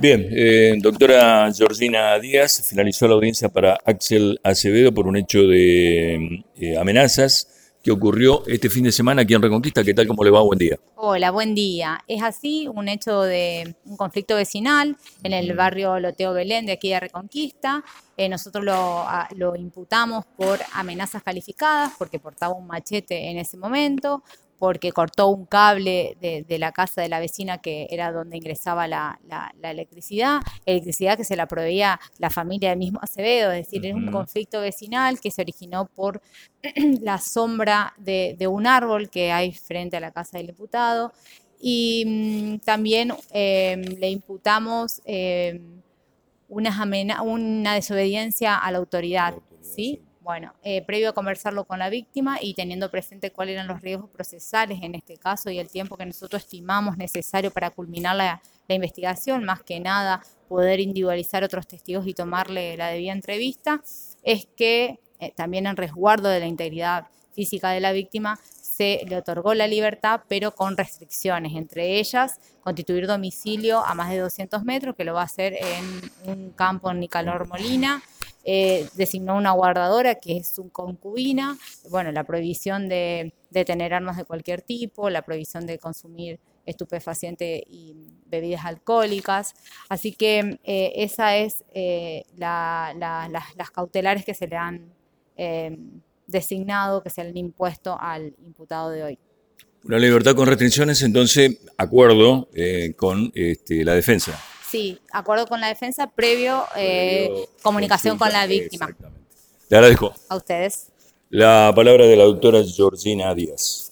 Bien, eh, doctora Georgina Díaz, finalizó la audiencia para Axel Acevedo por un hecho de eh, amenazas que ocurrió este fin de semana aquí en Reconquista. ¿Qué tal? ¿Cómo le va? Buen día. Hola, buen día. Es así, un hecho de un conflicto vecinal en el barrio Loteo Belén de aquí de Reconquista. Eh, nosotros lo, lo imputamos por amenazas calificadas porque portaba un machete en ese momento, porque cortó un cable de, la casa de la vecina que era donde ingresaba la, electricidad, electricidad que se la proveía la familia del mismo Acevedo, es decir, es un conflicto vecinal que se originó por la sombra de, un árbol que hay frente a la casa del diputado. Y mm, también em, le imputamos em, una, una desobediencia a la autoridad, ¿sí? Bueno, eh, previo a conversarlo con la víctima y teniendo presente cuáles eran los riesgos procesales en este caso y el tiempo que nosotros estimamos necesario para culminar la, investigación, más que nada poder individualizar otros testigos y tomarle la debida entrevista, es que eh, también en resguardo de la integridad física de la víctima se le otorgó la libertad, pero con restricciones, entre ellas constituir domicilio a más de 200 metros, que lo va a hacer en un campo en Nicanor Molina, eh, designó una guardadora que es su concubina, bueno, la prohibición de, tener armas de cualquier tipo, la prohibición de consumir estupefacientes y bebidas alcohólicas. Así que eh, esa es eh, las cautelares que se le han designado, que se le han impuesto al imputado de hoy. Una libertad con restricciones, entonces, acuerdo con este, la defensa. Sí, acuerdo con la defensa previo, eh, comunicación con la víctima. Le agradezco. A ustedes. La palabra de la doctora Georgina Díaz.